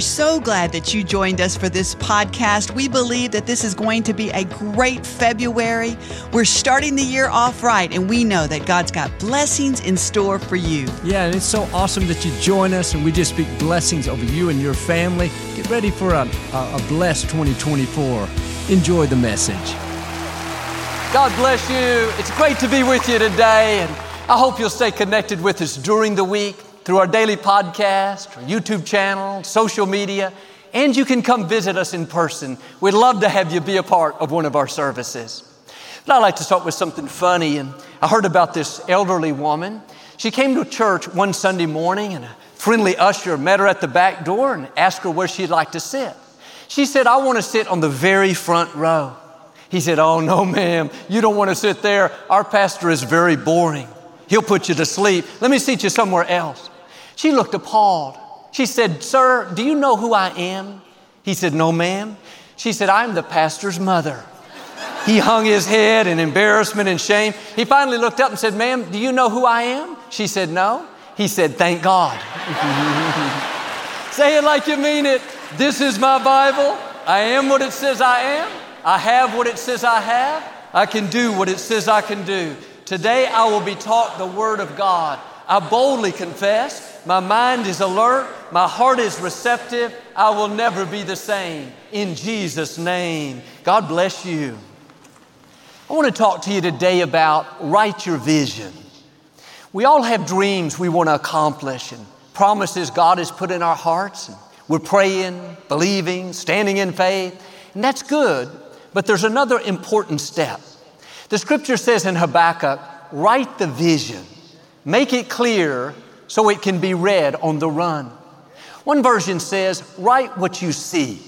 Are so glad that you joined us for this podcast. We believe that this is going to be a great February. We're starting the year off right, and we know that God's got blessings in store for you. Yeah, and it's so awesome that you join us, and we just speak blessings over you and your family. Get ready for a, a, a blessed 2024. Enjoy the message. God bless you. It's great to be with you today, and I hope you'll stay connected with us during the week through our daily podcast, our YouTube channel, social media, and you can come visit us in person. We'd love to have you be a part of one of our services. But I'd like to start with something funny. And I heard about this elderly woman. She came to church one Sunday morning, and a friendly usher met her at the back door and asked her where she'd like to sit. She said, I want to sit on the very front row. He said, Oh, no, ma'am, you don't want to sit there. Our pastor is very boring. He'll put you to sleep. Let me seat you somewhere else. She looked appalled. She said, Sir, do you know who I am? He said, No, ma'am. She said, I'm the pastor's mother. He hung his head in embarrassment and shame. He finally looked up and said, Ma'am, do you know who I am? She said, No. He said, Thank God. Say it like you mean it. This is my Bible. I am what it says I am. I have what it says I have. I can do what it says I can do. Today I will be taught the Word of God. I boldly confess, my mind is alert, my heart is receptive, I will never be the same. In Jesus' name, God bless you. I want to talk to you today about write your vision. We all have dreams we want to accomplish and promises God has put in our hearts. And we're praying, believing, standing in faith, and that's good, but there's another important step. The scripture says in Habakkuk, write the vision, make it clear so it can be read on the run. One version says, write what you see.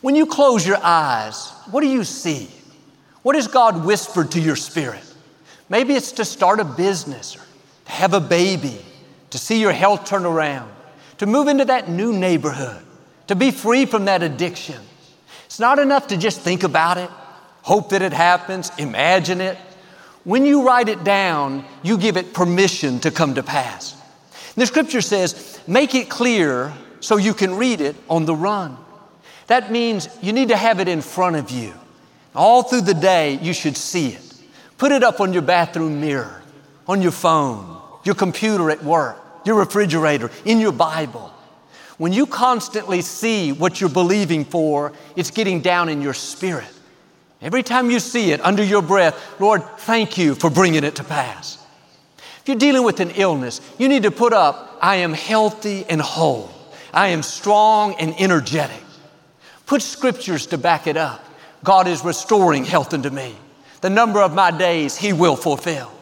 When you close your eyes, what do you see? What has God whispered to your spirit? Maybe it's to start a business or to have a baby, to see your health turn around, to move into that new neighborhood, to be free from that addiction. It's not enough to just think about it, hope that it happens, imagine it. When you write it down, you give it permission to come to pass. The scripture says, make it clear so you can read it on the run. That means you need to have it in front of you. All through the day, you should see it. Put it up on your bathroom mirror, on your phone, your computer at work, your refrigerator, in your Bible. When you constantly see what you're believing for, it's getting down in your spirit. Every time you see it under your breath, Lord, thank you for bringing it to pass. If you're dealing with an illness, you need to put up, I am healthy and whole. I am strong and energetic. Put scriptures to back it up. God is restoring health unto me. The number of my days He will fulfill.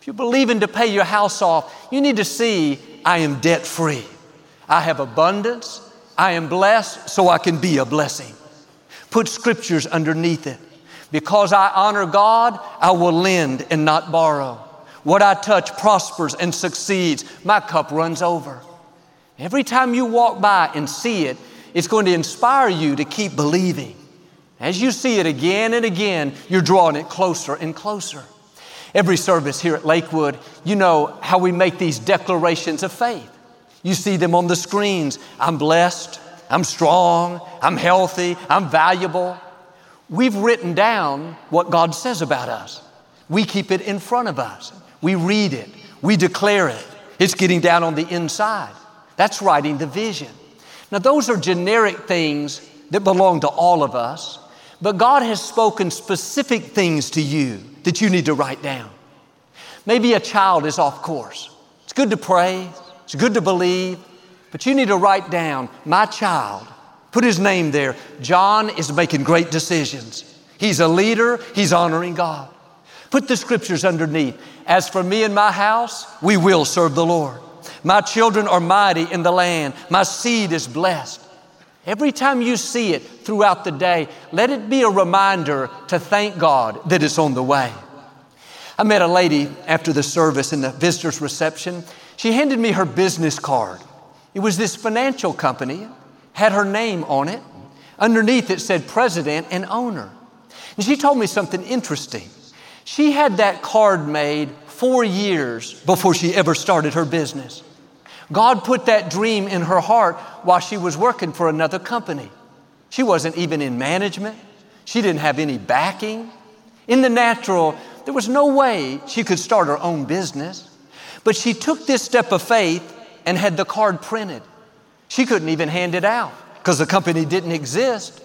If you're believing to pay your house off, you need to see, I am debt free. I have abundance. I am blessed so I can be a blessing. Put scriptures underneath it. Because I honor God, I will lend and not borrow. What I touch prospers and succeeds. My cup runs over. Every time you walk by and see it, it's going to inspire you to keep believing. As you see it again and again, you're drawing it closer and closer. Every service here at Lakewood, you know how we make these declarations of faith. You see them on the screens. I'm blessed. I'm strong. I'm healthy. I'm valuable. We've written down what God says about us. We keep it in front of us. We read it. We declare it. It's getting down on the inside. That's writing the vision. Now, those are generic things that belong to all of us, but God has spoken specific things to you that you need to write down. Maybe a child is off course. It's good to pray, it's good to believe, but you need to write down, my child, put his name there. John is making great decisions. He's a leader, he's honoring God. Put the scriptures underneath. As for me and my house, we will serve the Lord. My children are mighty in the land. My seed is blessed. Every time you see it throughout the day, let it be a reminder to thank God that it's on the way. I met a lady after the service in the visitor's reception. She handed me her business card. It was this financial company, had her name on it. Underneath it said president and owner. And she told me something interesting. She had that card made four years before she ever started her business. God put that dream in her heart while she was working for another company. She wasn't even in management. She didn't have any backing. In the natural, there was no way she could start her own business. But she took this step of faith and had the card printed. She couldn't even hand it out because the company didn't exist.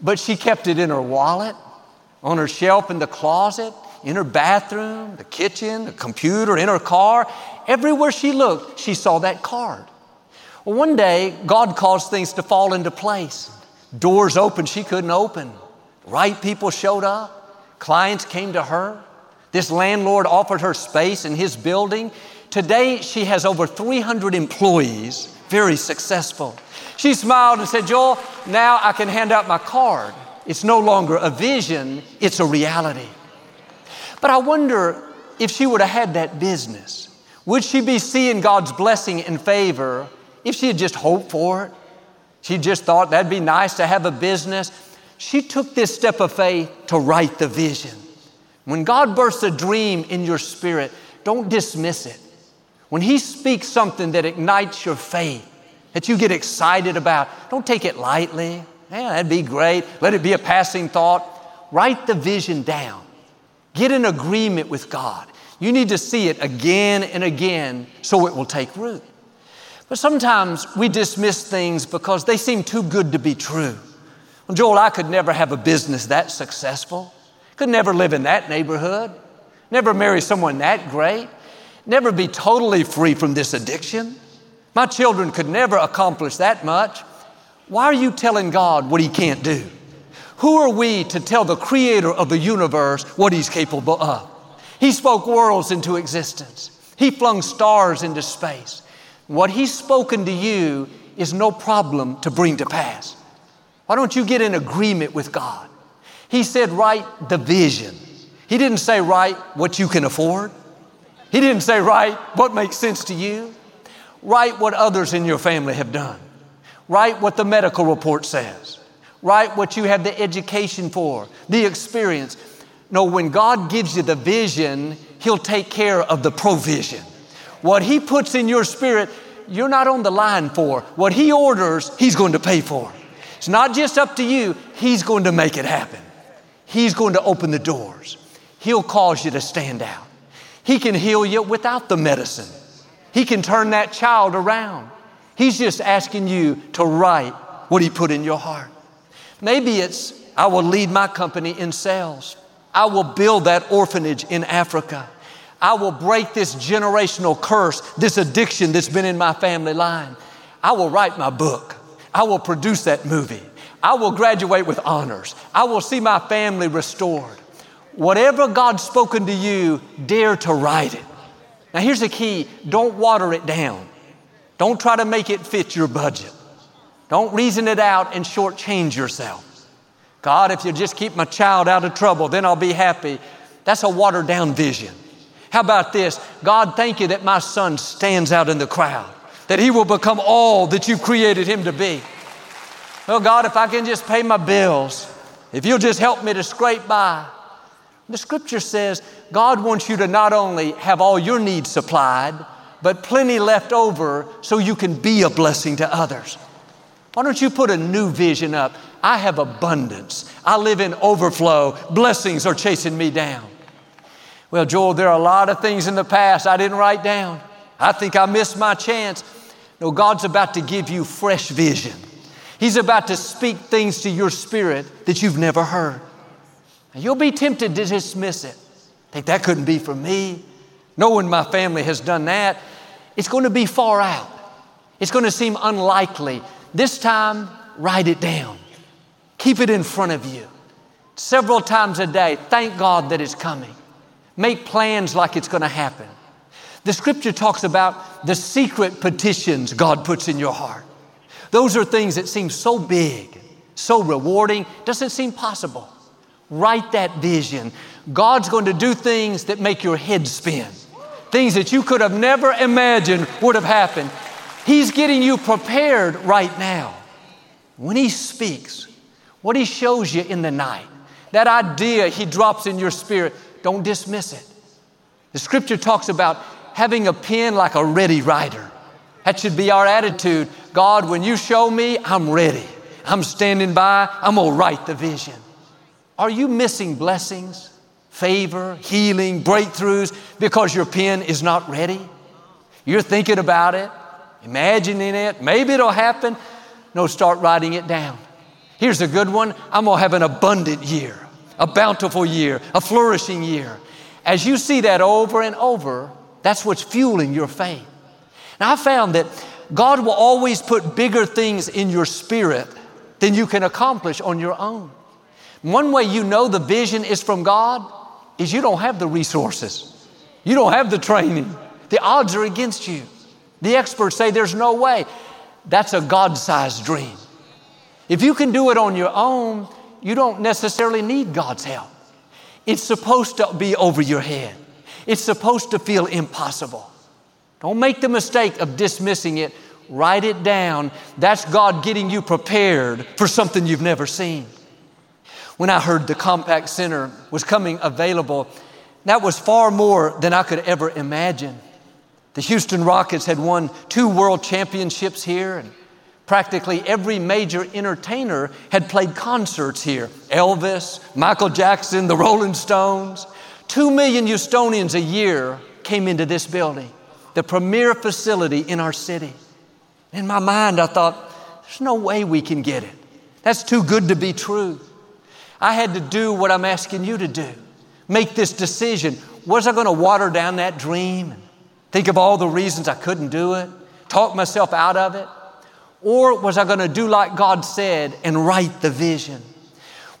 But she kept it in her wallet, on her shelf in the closet, in her bathroom, the kitchen, the computer, in her car. Everywhere she looked, she saw that card. Well, one day, God caused things to fall into place. Doors opened she couldn't open. Right people showed up. Clients came to her. This landlord offered her space in his building. Today, she has over 300 employees, very successful. She smiled and said, Joel, now I can hand out my card. It's no longer a vision, it's a reality. But I wonder if she would have had that business, would she be seeing God's blessing and favor if she had just hoped for it? She just thought that'd be nice to have a business. She took this step of faith to write the vision. When God bursts a dream in your spirit, don't dismiss it. When He speaks something that ignites your faith, that you get excited about, don't take it lightly. Yeah, that'd be great. Let it be a passing thought. Write the vision down. Get in agreement with God. You need to see it again and again so it will take root. But sometimes we dismiss things because they seem too good to be true. Well, Joel, I could never have a business that successful, could never live in that neighborhood, never marry someone that great, never be totally free from this addiction. My children could never accomplish that much. Why are you telling God what He can't do? Who are we to tell the creator of the universe what he's capable of? He spoke worlds into existence. He flung stars into space. What he's spoken to you is no problem to bring to pass. Why don't you get in agreement with God? He said, write the vision. He didn't say, write what you can afford. He didn't say, write what makes sense to you. Write what others in your family have done. Write what the medical report says. Write what you have the education for, the experience. No, when God gives you the vision, He'll take care of the provision. What He puts in your spirit, you're not on the line for. What He orders, He's going to pay for. It's not just up to you, He's going to make it happen. He's going to open the doors. He'll cause you to stand out. He can heal you without the medicine. He can turn that child around. He's just asking you to write what He put in your heart. Maybe it's, I will lead my company in sales. I will build that orphanage in Africa. I will break this generational curse, this addiction that's been in my family line. I will write my book. I will produce that movie. I will graduate with honors. I will see my family restored. Whatever God's spoken to you, dare to write it. Now, here's the key don't water it down. Don't try to make it fit your budget. Don't reason it out and shortchange yourself. God, if you just keep my child out of trouble, then I'll be happy. That's a watered down vision. How about this? God, thank you that my son stands out in the crowd, that he will become all that you created him to be. Well, God, if I can just pay my bills, if you'll just help me to scrape by. The scripture says God wants you to not only have all your needs supplied, but plenty left over so you can be a blessing to others. Why don't you put a new vision up? I have abundance. I live in overflow. Blessings are chasing me down. Well, Joel, there are a lot of things in the past I didn't write down. I think I missed my chance. No, God's about to give you fresh vision. He's about to speak things to your spirit that you've never heard. And you'll be tempted to dismiss it. Think that couldn't be for me. No one in my family has done that. It's going to be far out. It's going to seem unlikely. This time, write it down. Keep it in front of you. Several times a day, thank God that it's coming. Make plans like it's going to happen. The scripture talks about the secret petitions God puts in your heart. Those are things that seem so big, so rewarding, doesn't seem possible. Write that vision. God's going to do things that make your head spin, things that you could have never imagined would have happened. He's getting you prepared right now. When He speaks, what He shows you in the night, that idea He drops in your spirit, don't dismiss it. The scripture talks about having a pen like a ready writer. That should be our attitude. God, when you show me, I'm ready. I'm standing by. I'm going to write the vision. Are you missing blessings, favor, healing, breakthroughs because your pen is not ready? You're thinking about it imagining it. Maybe it'll happen. No, start writing it down. Here's a good one I'm gonna have an abundant year, a bountiful year, a flourishing year. As you see that over and over, that's what's fueling your faith. Now, I found that God will always put bigger things in your spirit than you can accomplish on your own. One way you know the vision is from God is you don't have the resources, you don't have the training, the odds are against you. The experts say there's no way. That's a God sized dream. If you can do it on your own, you don't necessarily need God's help. It's supposed to be over your head, it's supposed to feel impossible. Don't make the mistake of dismissing it. Write it down. That's God getting you prepared for something you've never seen. When I heard the Compaq Center was coming available, that was far more than I could ever imagine. The Houston Rockets had won two world championships here, and practically every major entertainer had played concerts here Elvis, Michael Jackson, the Rolling Stones. Two million Houstonians a year came into this building, the premier facility in our city. In my mind, I thought, there's no way we can get it. That's too good to be true. I had to do what I'm asking you to do make this decision. Was I going to water down that dream? Think of all the reasons I couldn't do it, talk myself out of it? Or was I going to do like God said and write the vision?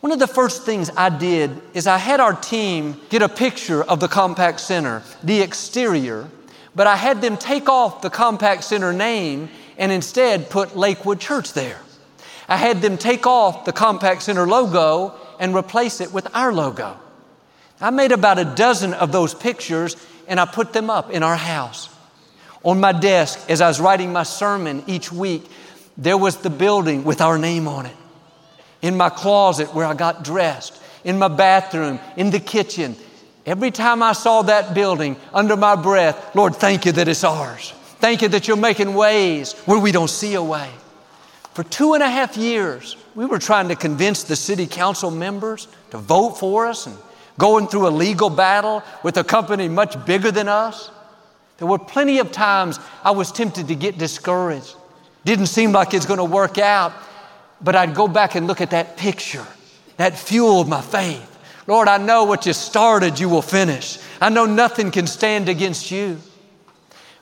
One of the first things I did is I had our team get a picture of the Compaq Center, the exterior, but I had them take off the Compaq Center name and instead put Lakewood Church there. I had them take off the Compaq Center logo and replace it with our logo. I made about a dozen of those pictures and I put them up in our house. On my desk, as I was writing my sermon each week, there was the building with our name on it. In my closet where I got dressed, in my bathroom, in the kitchen, every time I saw that building under my breath, Lord, thank you that it's ours. Thank you that you're making ways where we don't see a way. For two and a half years, we were trying to convince the city council members to vote for us and going through a legal battle with a company much bigger than us. There were plenty of times I was tempted to get discouraged. Didn't seem like it's going to work out, but I'd go back and look at that picture. That fueled my faith. Lord, I know what you started, you will finish. I know nothing can stand against you.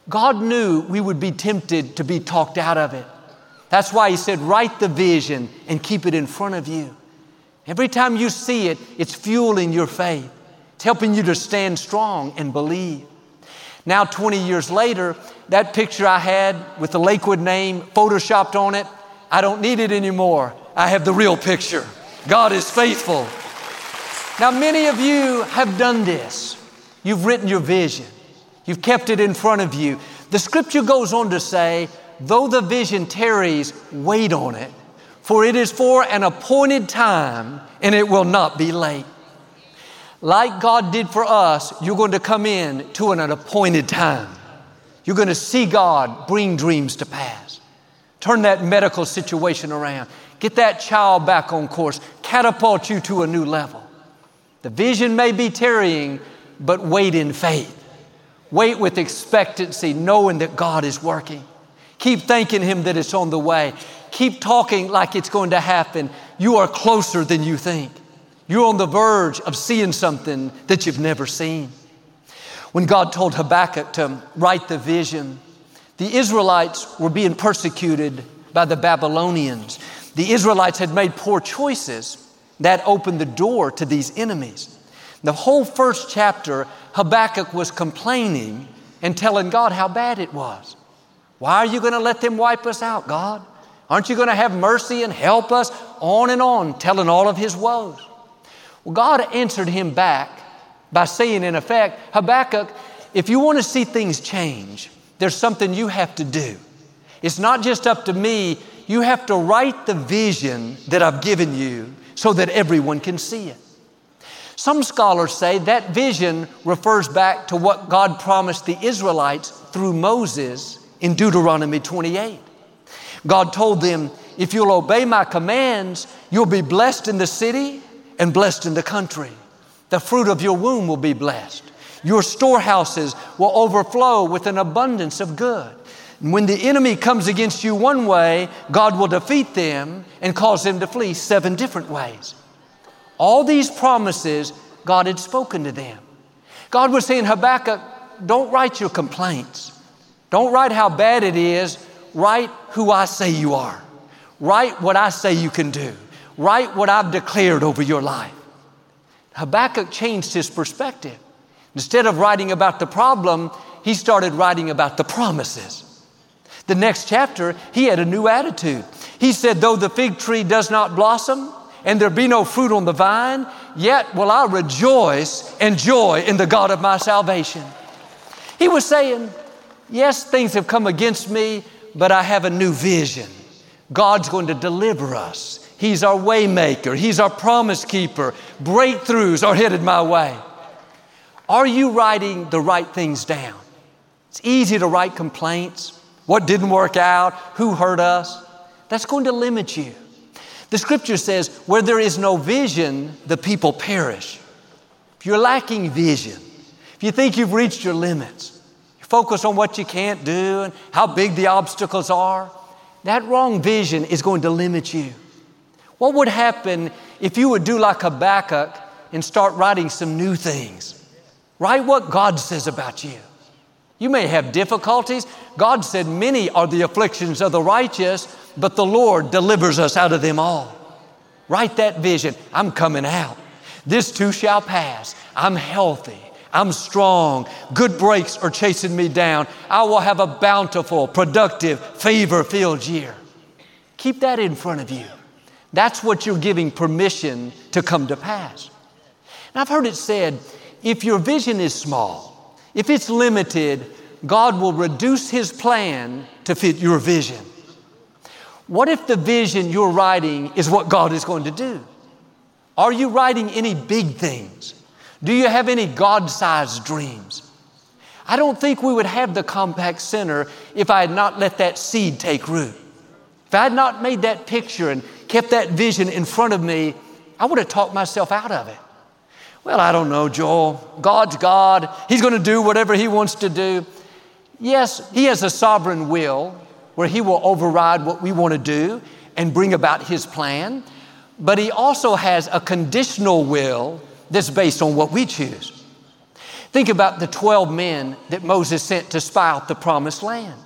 God knew we would be tempted to be talked out of it. That's why He said, write the vision and keep it in front of you. Every time you see it, it's fueling your faith. It's helping you to stand strong and believe. Now, 20 years later, that picture I had with the Lakewood name photoshopped on it, I don't need it anymore. I have the real picture. God is faithful. Now, many of you have done this. You've written your vision. You've kept it in front of you. The scripture goes on to say, though the vision tarries, wait on it, for it is for an appointed time and it will not be late. Like God did for us, you're going to come in to an appointed time. You're going to see God bring dreams to pass. Turn that medical situation around. Get that child back on course. Catapult you to a new level. The vision may be tarrying, but wait in faith. Wait with expectancy, knowing that God is working. Keep thanking Him that it's on the way. Keep talking like it's going to happen. You are closer than you think. You're on the verge of seeing something that you've never seen. When God told Habakkuk to write the vision, the Israelites were being persecuted by the Babylonians. The Israelites had made poor choices that opened the door to these enemies. The whole first chapter, Habakkuk was complaining and telling God how bad it was. Why are you going to let them wipe us out, God? Aren't you going to have mercy and help us? On and on, telling all of his woes. Well, God answered him back by saying, in effect, Habakkuk, if you want to see things change, there's something you have to do. It's not just up to me, you have to write the vision that I've given you so that everyone can see it. Some scholars say that vision refers back to what God promised the Israelites through Moses in Deuteronomy 28. God told them, if you'll obey my commands, you'll be blessed in the city and blessed in the country. The fruit of your womb will be blessed. Your storehouses will overflow with an abundance of good. And when the enemy comes against you one way, God will defeat them and cause them to flee seven different ways. All these promises God had spoken to them. God was saying, Habakkuk, don't write your complaints. Don't write how bad it is. Write who I say you are. Write what I say you can do. Write what I've declared over your life. Habakkuk changed his perspective. Instead of writing about the problem, he started writing about the promises. The next chapter, he had a new attitude. He said, Though the fig tree does not blossom and there be no fruit on the vine, yet will I rejoice and joy in the God of my salvation. He was saying, Yes, things have come against me, but I have a new vision. God's going to deliver us. He's our waymaker. He's our promise keeper. Breakthroughs are headed my way. Are you writing the right things down? It's easy to write complaints. What didn't work out? Who hurt us? That's going to limit you. The scripture says, where there is no vision, the people perish. If you're lacking vision, if you think you've reached your limits, focus on what you can't do and how big the obstacles are, that wrong vision is going to limit you. What would happen if you would do like Habakkuk and start writing some new things? Write what God says about you. You may have difficulties. God said, Many are the afflictions of the righteous, but the Lord delivers us out of them all. Write that vision. I'm coming out. This too shall pass. I'm healthy. I'm strong. Good breaks are chasing me down. I will have a bountiful, productive, favor filled year. Keep that in front of you. That's what you're giving permission to come to pass. And I've heard it said if your vision is small, if it's limited, God will reduce His plan to fit your vision. What if the vision you're writing is what God is going to do? Are you writing any big things? Do you have any God sized dreams? I don't think we would have the Compaq Center if I had not let that seed take root. If I had not made that picture and kept that vision in front of me, I would have talked myself out of it. Well, I don't know, Joel. God's God. He's going to do whatever He wants to do. Yes, He has a sovereign will where He will override what we want to do and bring about His plan. But He also has a conditional will that's based on what we choose. Think about the 12 men that Moses sent to spy out the promised land.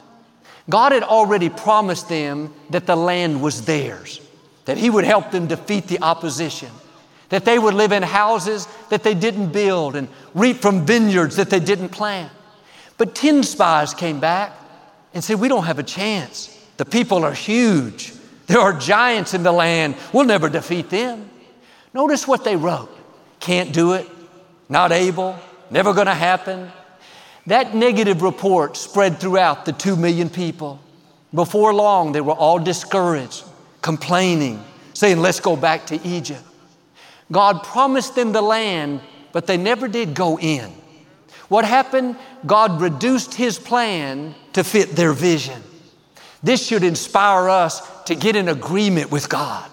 God had already promised them that the land was theirs, that He would help them defeat the opposition, that they would live in houses that they didn't build and reap from vineyards that they didn't plant. But 10 spies came back and said, We don't have a chance. The people are huge. There are giants in the land. We'll never defeat them. Notice what they wrote can't do it, not able, never going to happen. That negative report spread throughout the two million people. Before long, they were all discouraged, complaining, saying, Let's go back to Egypt. God promised them the land, but they never did go in. What happened? God reduced His plan to fit their vision. This should inspire us to get in agreement with God.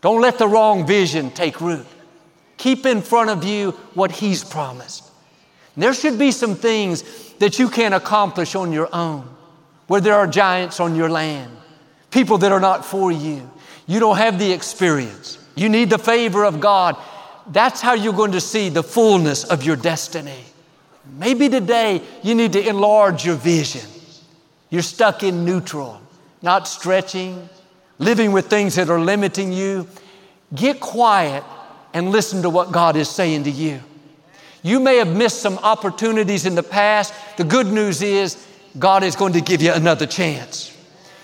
Don't let the wrong vision take root. Keep in front of you what He's promised. There should be some things that you can't accomplish on your own, where there are giants on your land, people that are not for you. You don't have the experience. You need the favor of God. That's how you're going to see the fullness of your destiny. Maybe today you need to enlarge your vision. You're stuck in neutral, not stretching, living with things that are limiting you. Get quiet and listen to what God is saying to you. You may have missed some opportunities in the past. The good news is God is going to give you another chance.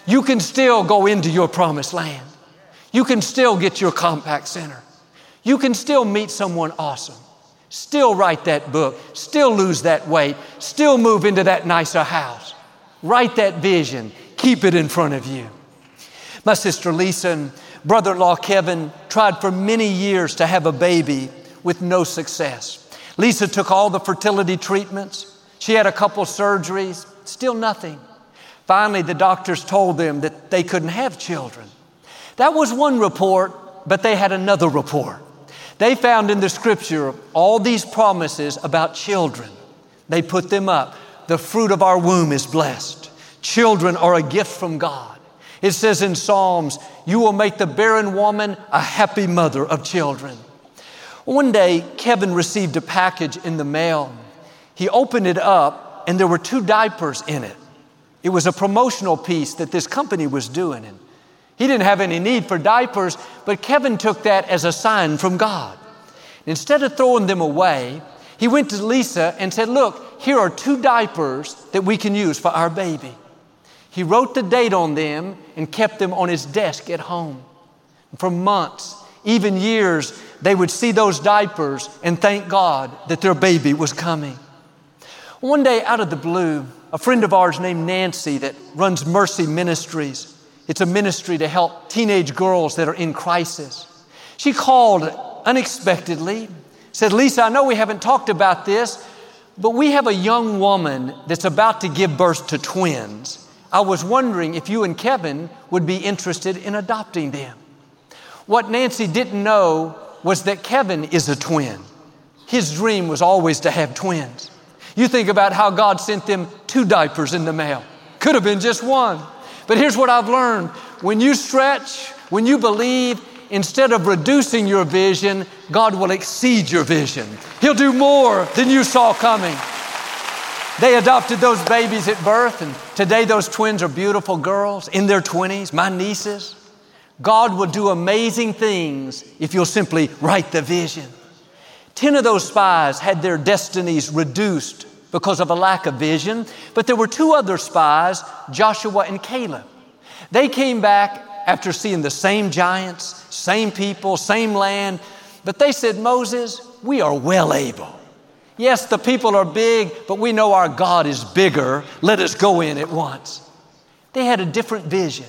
You can still go into your promised land. You can still get your Compaq center. You can still meet someone awesome. Still write that book. Still lose that weight. Still move into that nicer house. Write that vision. Keep it in front of you. My sister Lisa brother in law Kevin tried for many years to have a baby with no success. Lisa took all the fertility treatments. She had a couple surgeries, still nothing. Finally, the doctors told them that they couldn't have children. That was one report, but they had another report. They found in the scripture all these promises about children. They put them up. The fruit of our womb is blessed. Children are a gift from God. It says in Psalms, You will make the barren woman a happy mother of children. One day, Kevin received a package in the mail. He opened it up, and there were two diapers in it. It was a promotional piece that this company was doing. And he didn't have any need for diapers, but Kevin took that as a sign from God. Instead of throwing them away, he went to Lisa and said, Look, here are two diapers that we can use for our baby. He wrote the date on them and kept them on his desk at home. For months, even years, they would see those diapers and thank God that their baby was coming. One day, out of the blue, a friend of ours named Nancy that runs Mercy Ministries, it's a ministry to help teenage girls that are in crisis. She called unexpectedly, said, Lisa, I know we haven't talked about this, but we have a young woman that's about to give birth to twins. I was wondering if you and Kevin would be interested in adopting them. What Nancy didn't know was that Kevin is a twin. His dream was always to have twins. You think about how God sent them two diapers in the mail. Could have been just one. But here's what I've learned when you stretch, when you believe, instead of reducing your vision, God will exceed your vision. He'll do more than you saw coming. They adopted those babies at birth, and today those twins are beautiful girls in their 20s, my nieces. God will do amazing things if you'll simply write the vision. Ten of those spies had their destinies reduced because of a lack of vision, but there were two other spies, Joshua and Caleb. They came back after seeing the same giants, same people, same land, but they said, Moses, we are well able. Yes, the people are big, but we know our God is bigger. Let us go in at once. They had a different vision.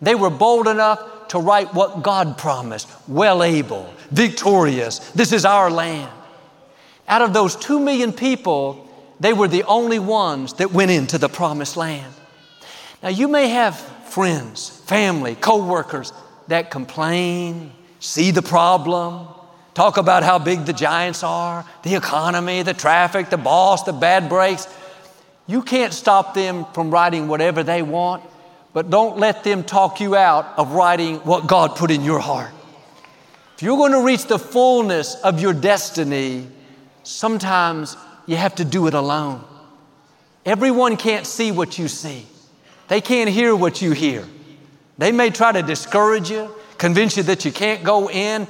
They were bold enough to write what God promised well able, victorious. This is our land. Out of those two million people, they were the only ones that went into the promised land. Now, you may have friends, family, co workers that complain, see the problem, talk about how big the giants are, the economy, the traffic, the boss, the bad breaks. You can't stop them from writing whatever they want but don't let them talk you out of writing what God put in your heart. If you're going to reach the fullness of your destiny, sometimes you have to do it alone. Everyone can't see what you see, they can't hear what you hear. They may try to discourage you, convince you that you can't go in.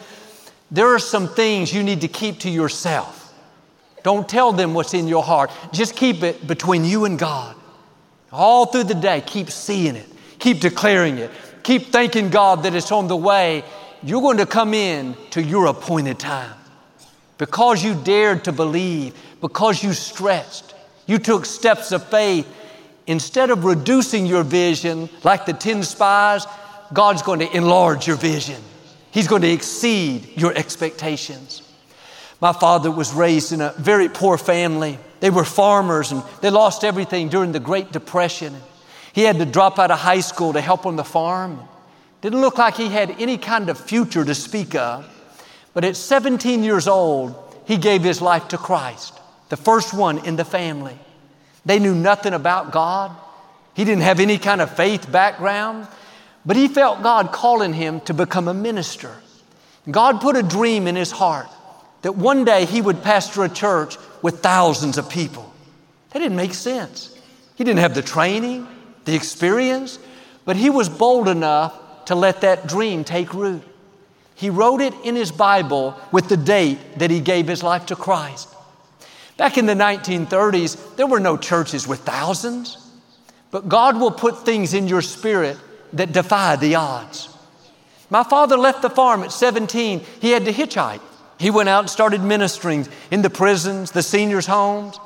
There are some things you need to keep to yourself. Don't tell them what's in your heart. Just keep it between you and God. All through the day, keep seeing it, keep declaring it, keep thanking God that it's on the way. You're going to come in to your appointed time. because you dared to believe, because you stretched, you took steps of faith. Instead of reducing your vision like the 10 spies, God's going to enlarge your vision. He's going to exceed your expectations. My father was raised in a very poor family. They were farmers and they lost everything during the Great Depression. He had to drop out of high school to help on the farm. Didn't look like he had any kind of future to speak of. But at 17 years old, he gave his life to Christ, the first one in the family. They knew nothing about God. He didn't have any kind of faith background, but he felt God calling him to become a minister. God put a dream in his heart that one day he would pastor a church with thousands of people. That didn't make sense. He didn't have the training, the experience, but he was bold enough to let that dream take root. He wrote it in his Bible with the date that he gave his life to Christ. Back in the 1930s, there were no churches with thousands, but God will put things in your spirit that defy the odds. My father left the farm at 17. He had to hitchhike. He went out and started ministering in the prisons, the seniors' homes.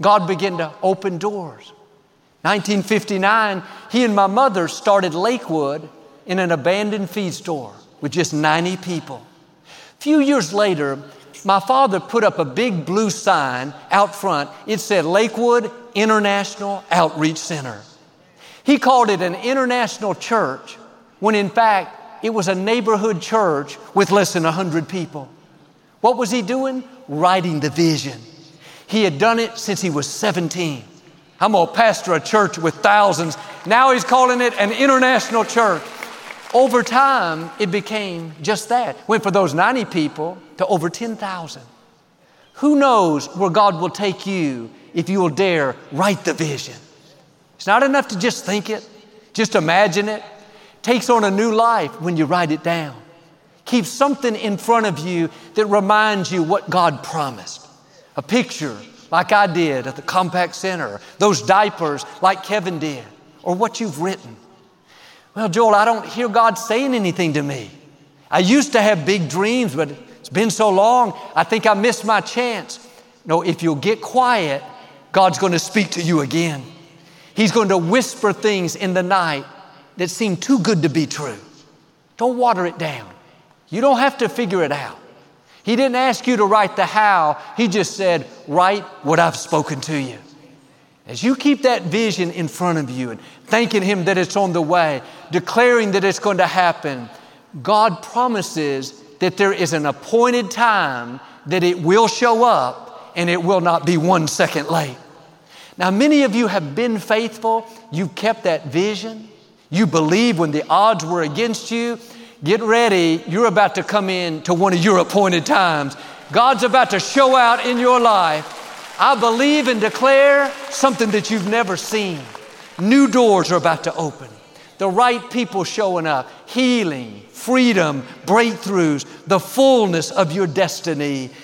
God began to open doors. 1959, he and my mother started Lakewood in an abandoned feed store with just 90 people. A few years later, my father put up a big blue sign out front. It said Lakewood International Outreach Center. He called it an international church when in fact it was a neighborhood church with less than 100 people. What was he doing? Writing the vision. He had done it since he was 17. I'm going to pastor a church with thousands. Now he's calling it an international church. Over time, it became just that. Went from those 90 people to over 10,000. Who knows where God will take you if you will dare write the vision? It's not enough to just think it, just imagine it. it takes on a new life when you write it down. Keep something in front of you that reminds you what God promised. A picture, like I did at the Compaq Center, those diapers like Kevin did, or what you've written. Well, Joel, I don't hear God saying anything to me. I used to have big dreams, but it's been so long, I think I missed my chance. No, if you'll get quiet, God's going to speak to you again. He's going to whisper things in the night that seem too good to be true. Don't water it down. You don't have to figure it out. He didn't ask you to write the how, He just said, Write what I've spoken to you. As you keep that vision in front of you and thanking Him that it's on the way, declaring that it's going to happen, God promises that there is an appointed time that it will show up and it will not be one second late. Now, many of you have been faithful. You've kept that vision. You believe when the odds were against you. Get ready. You're about to come in to one of your appointed times. God's about to show out in your life. I believe and declare something that you've never seen. New doors are about to open. The right people showing up, healing, freedom, breakthroughs, the fullness of your destiny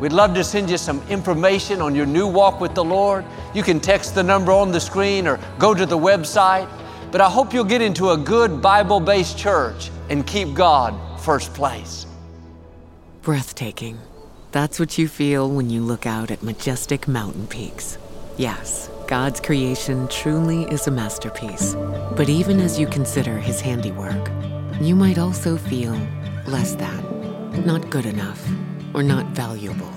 We'd love to send you some information on your new walk with the Lord. You can text the number on the screen or go to the website. But I hope you'll get into a good Bible based church and keep God first place. Breathtaking. That's what you feel when you look out at majestic mountain peaks. Yes, God's creation truly is a masterpiece. But even as you consider His handiwork, you might also feel less than, not good enough, or not valuable.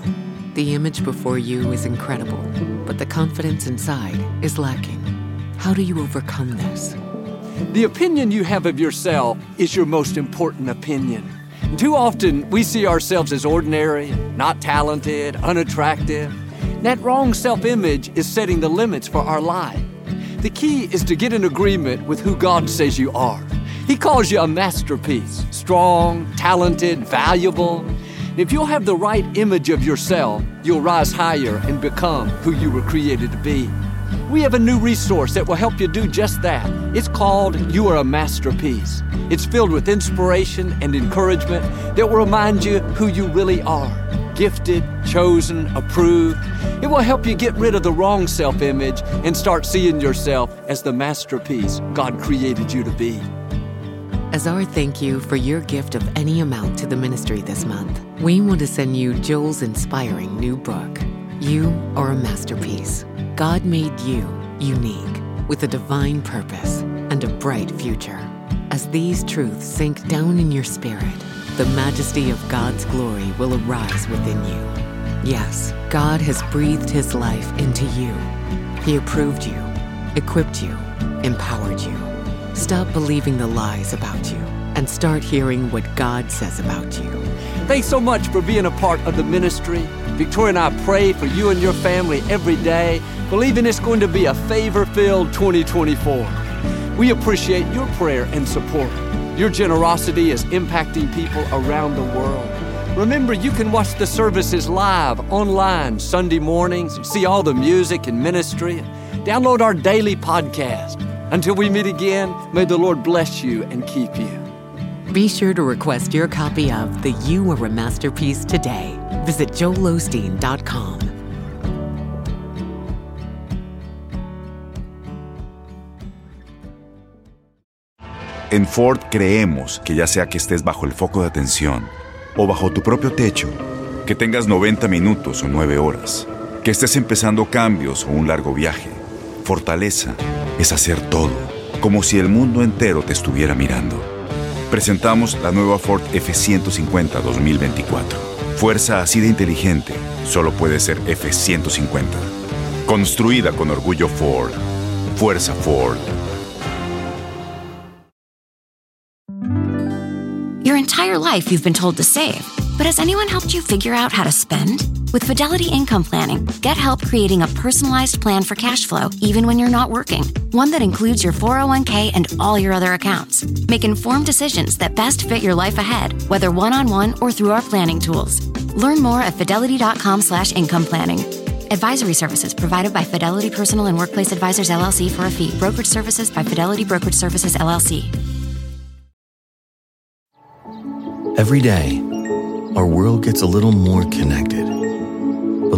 The image before you is incredible, but the confidence inside is lacking. How do you overcome this? The opinion you have of yourself is your most important opinion. Too often, we see ourselves as ordinary, not talented, unattractive. That wrong self image is setting the limits for our life. The key is to get in agreement with who God says you are. He calls you a masterpiece, strong, talented, valuable. If you'll have the right image of yourself, you'll rise higher and become who you were created to be. we have a new resource that will help you do just that. It's called You Are a Masterpiece. It's filled with inspiration and encouragement that will remind you who you really are gifted, chosen, approved. It will help you get rid of the wrong self image and start seeing yourself as the masterpiece God created you to be. As our thank you for your gift of any amount to the ministry this month, we want to send you Joel's inspiring new book, You Are a Masterpiece. God made you unique with a divine purpose and a bright future. As these truths sink down in your spirit, the majesty of God's glory will arise within you. Yes, God has breathed His life into you. He approved you, equipped you, empowered you. Stop believing the lies about you and start hearing what God says about you. Thanks so much for being a part of the ministry. Victoria and I pray for you and your family every day, believing it's going to be a favor filled 2024. We appreciate your prayer and support. Your generosity is impacting people around the world. Remember, you can watch the services live online Sunday mornings, see all the music and ministry, download our daily podcast. Until we meet again, may the Lord bless you and keep you. Be sure to request your copy of The You Are a Masterpiece today. Visit joelosteen.com. En Ford creemos que ya sea que estés bajo el foco de atención o bajo tu propio techo, que tengas 90 minutos o 9 horas, que estés empezando cambios o un largo viaje, fortaleza es hacer todo, como si el mundo entero te estuviera mirando. Presentamos la nueva Ford F150 2024. Fuerza así de inteligente solo puede ser F150. Construida con orgullo Ford. Fuerza Ford. Your entire life you've been told to save. But has anyone helped you figure out how to spend? With Fidelity Income Planning, get help creating a personalized plan for cash flow, even when you're not working. One that includes your 401k and all your other accounts. Make informed decisions that best fit your life ahead, whether one-on-one or through our planning tools. Learn more at fidelity.com slash income planning. Advisory services provided by Fidelity Personal and Workplace Advisors LLC for a fee. Brokerage services by Fidelity Brokerage Services LLC. Every day, our world gets a little more connected,